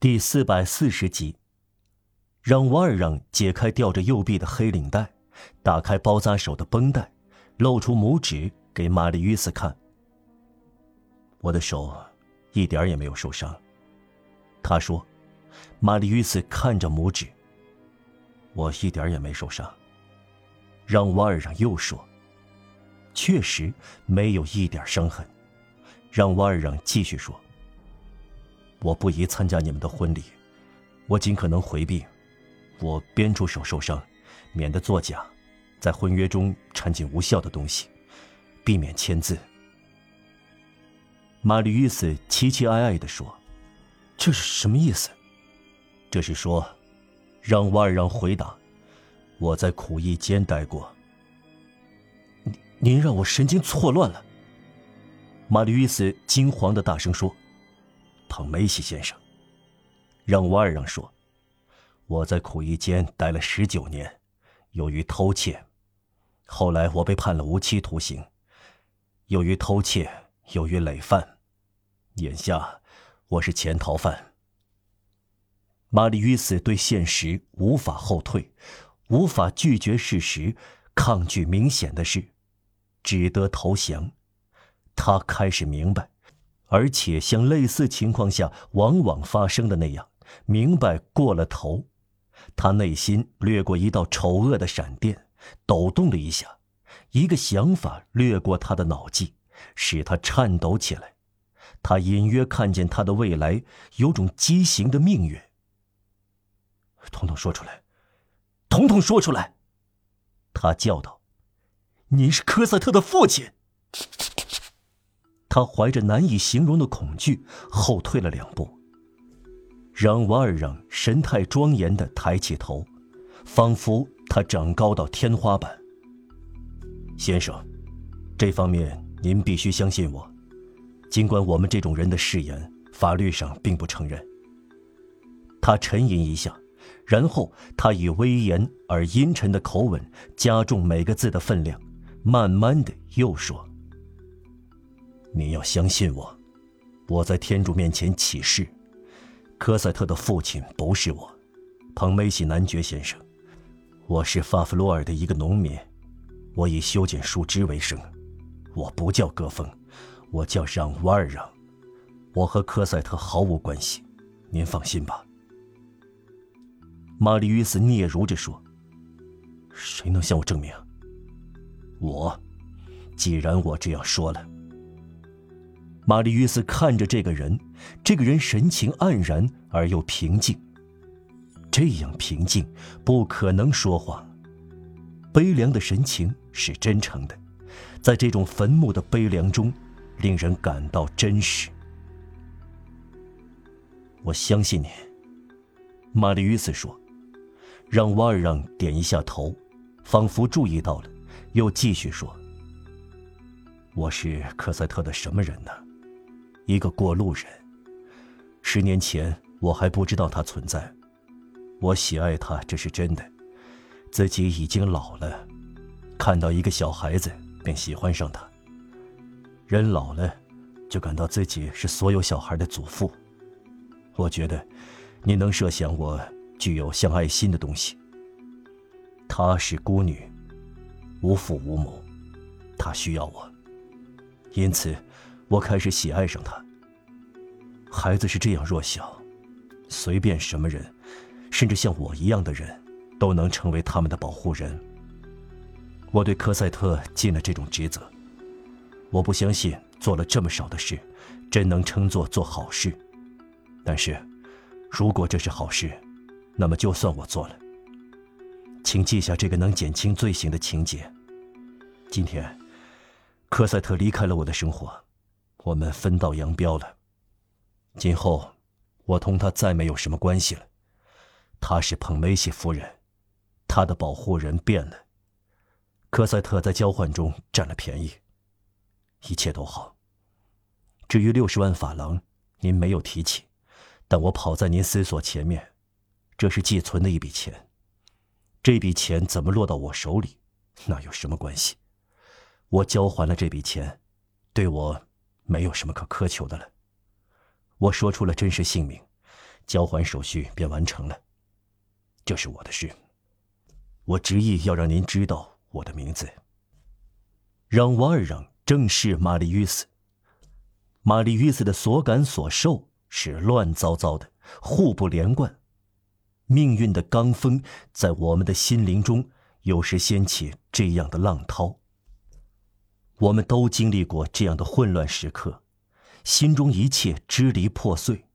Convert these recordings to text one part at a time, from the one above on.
第四百四十集，让瓦尔让解开吊着右臂的黑领带，打开包扎手的绷带，露出拇指给玛丽·约斯看。我的手一点也没有受伤，他说。玛丽·约斯看着拇指。我一点也没受伤。让瓦尔让又说。确实没有一点伤痕。让瓦尔让继续说。我不宜参加你们的婚礼，我尽可能回避。我编出手受伤，免得作假，在婚约中掺进无效的东西，避免签字。玛丽·伊斯期期哀哀地说：“这是什么意思？”这是说，让瓦尔让回答：“我在苦役间待过。”您您让我神经错乱了。玛丽·伊斯惊惶的大声说。彭梅西先生，让瓦尔让说：“我在苦役间待了十九年，由于偷窃，后来我被判了无期徒刑。由于偷窃，由于累犯，眼下我是潜逃犯。”玛丽·于此对现实无法后退，无法拒绝事实，抗拒明显的事，只得投降。他开始明白。而且像类似情况下往往发生的那样，明白过了头，他内心掠过一道丑恶的闪电，抖动了一下，一个想法掠过他的脑际，使他颤抖起来。他隐约看见他的未来有种畸形的命运。统统说出来，统统说出来！他叫道：“您是科赛特的父亲。”他怀着难以形容的恐惧后退了两步。让瓦尔让神态庄严的抬起头，仿佛他长高到天花板。先生，这方面您必须相信我，尽管我们这种人的誓言法律上并不承认。他沉吟一下，然后他以威严而阴沉的口吻加重每个字的分量，慢慢的又说。你要相信我，我在天主面前起誓，科赛特的父亲不是我，彭梅西男爵先生，我是法弗洛尔的一个农民，我以修剪树枝为生，我不叫戈峰，我叫让瓦尔让，我和科赛特毫无关系，您放心吧。玛丽·约斯嗫嚅着说：“谁能向我证明？”我，既然我这样说了。玛丽·约斯看着这个人，这个人神情黯然而又平静。这样平静，不可能说谎。悲凉的神情是真诚的，在这种坟墓的悲凉中，令人感到真实。我相信你，玛丽·约斯说。让瓦尔让点一下头，仿佛注意到了，又继续说：“我是科赛特的什么人呢？”一个过路人。十年前我还不知道他存在，我喜爱他，这是真的。自己已经老了，看到一个小孩子便喜欢上他。人老了，就感到自己是所有小孩的祖父。我觉得，你能设想我具有像爱心的东西。她是孤女，无父无母，她需要我，因此。我开始喜爱上他。孩子是这样弱小，随便什么人，甚至像我一样的人，都能成为他们的保护人。我对科赛特尽了这种职责。我不相信做了这么少的事，真能称作做好事。但是，如果这是好事，那么就算我做了。请记下这个能减轻罪行的情节。今天，科赛特离开了我的生活。我们分道扬镳了。今后，我同他再没有什么关系了。他是彭梅西夫人，他的保护人变了。科赛特在交换中占了便宜。一切都好。至于六十万法郎，您没有提起，但我跑在您思索前面。这是寄存的一笔钱。这笔钱怎么落到我手里，那有什么关系？我交还了这笔钱，对我。没有什么可苛求的了。我说出了真实姓名，交还手续便完成了。这是我的事。我执意要让您知道我的名字。让瓦尔让正是玛丽约斯。玛丽约斯的所感所受是乱糟糟的，互不连贯。命运的罡风在我们的心灵中有时掀起这样的浪涛。我们都经历过这样的混乱时刻，心中一切支离破碎。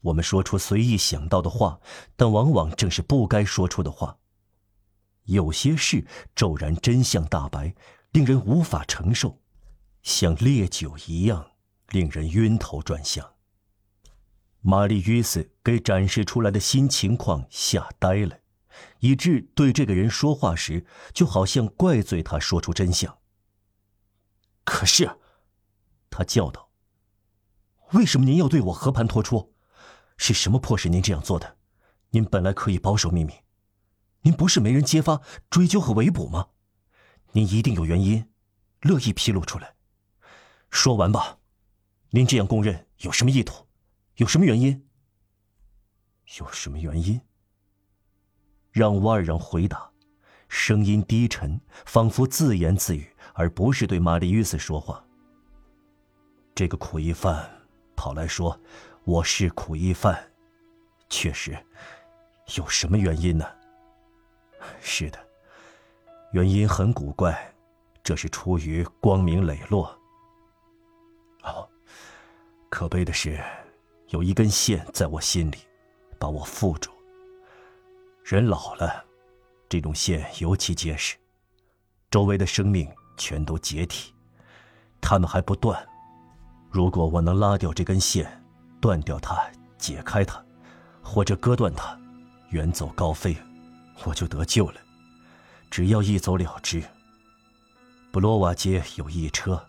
我们说出随意想到的话，但往往正是不该说出的话。有些事骤然真相大白，令人无法承受，像烈酒一样，令人晕头转向。玛丽约斯给展示出来的新情况吓呆了，以致对这个人说话时，就好像怪罪他说出真相。是，他叫道：“为什么您要对我和盘托出？是什么迫使您这样做的？您本来可以保守秘密。”您不是没人揭发、追究和围捕吗？您一定有原因，乐意披露出来。说完吧，您这样供认有什么意图？有什么原因？有什么原因？让瓦尔让回答，声音低沉，仿佛自言自语，而不是对玛丽约斯说话。这个苦役犯跑来说：“我是苦役犯。”确实，有什么原因呢？是的，原因很古怪，这是出于光明磊落。哦，可悲的是，有一根线在我心里，把我缚住。人老了，这种线尤其结实，周围的生命全都解体，他们还不断。如果我能拉掉这根线，断掉它，解开它，或者割断它，远走高飞。我就得救了，只要一走了之。布罗瓦街有一车，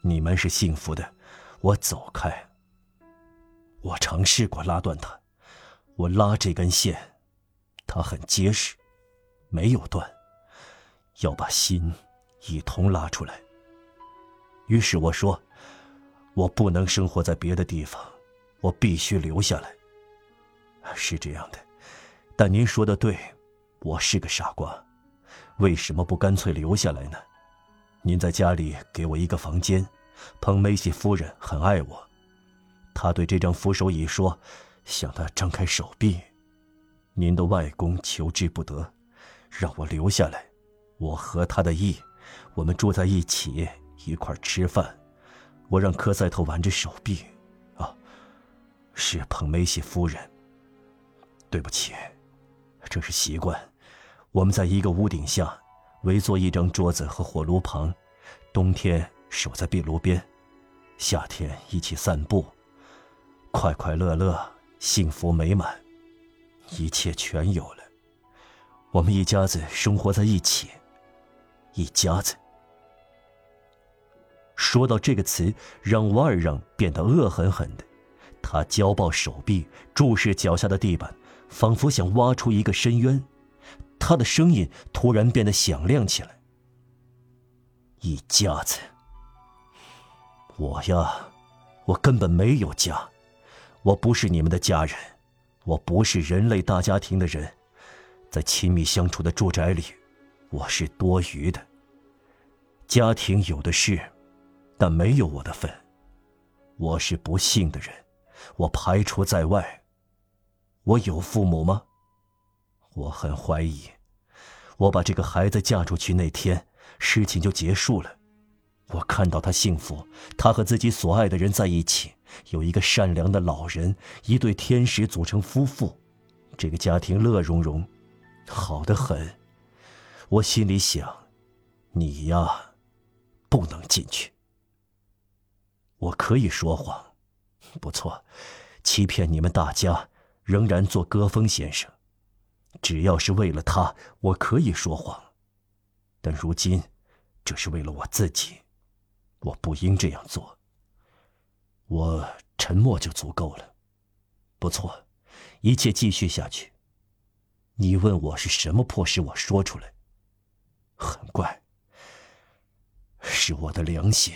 你们是幸福的，我走开。我尝试过拉断它，我拉这根线，它很结实，没有断。要把心一同拉出来。于是我说，我不能生活在别的地方，我必须留下来。是这样的，但您说的对。我是个傻瓜，为什么不干脆留下来呢？您在家里给我一个房间，彭梅西夫人很爱我，她对这张扶手椅说，向他张开手臂。您的外公求之不得，让我留下来，我合他的意，我们住在一起，一块吃饭。我让科赛特挽着手臂，啊，是彭梅西夫人。对不起。这是习惯。我们在一个屋顶下，围坐一张桌子和火炉旁，冬天守在壁炉边，夏天一起散步，快快乐乐，幸福美满，一切全有了。我们一家子生活在一起，一家子。说到这个词，让瓦尔让变得恶狠狠的，他交抱手臂，注视脚下的地板。仿佛想挖出一个深渊，他的声音突然变得响亮起来。一家子，我呀，我根本没有家，我不是你们的家人，我不是人类大家庭的人，在亲密相处的住宅里，我是多余的。家庭有的是，但没有我的份。我是不幸的人，我排除在外。我有父母吗？我很怀疑。我把这个孩子嫁出去那天，事情就结束了。我看到他幸福，他和自己所爱的人在一起，有一个善良的老人，一对天使组成夫妇，这个家庭乐融融，好得很。我心里想，你呀，不能进去。我可以说谎，不错，欺骗你们大家。仍然做歌风先生，只要是为了他，我可以说谎。但如今，这是为了我自己，我不应这样做。我沉默就足够了。不错，一切继续下去。你问我是什么迫使我说出来？很怪，是我的良心。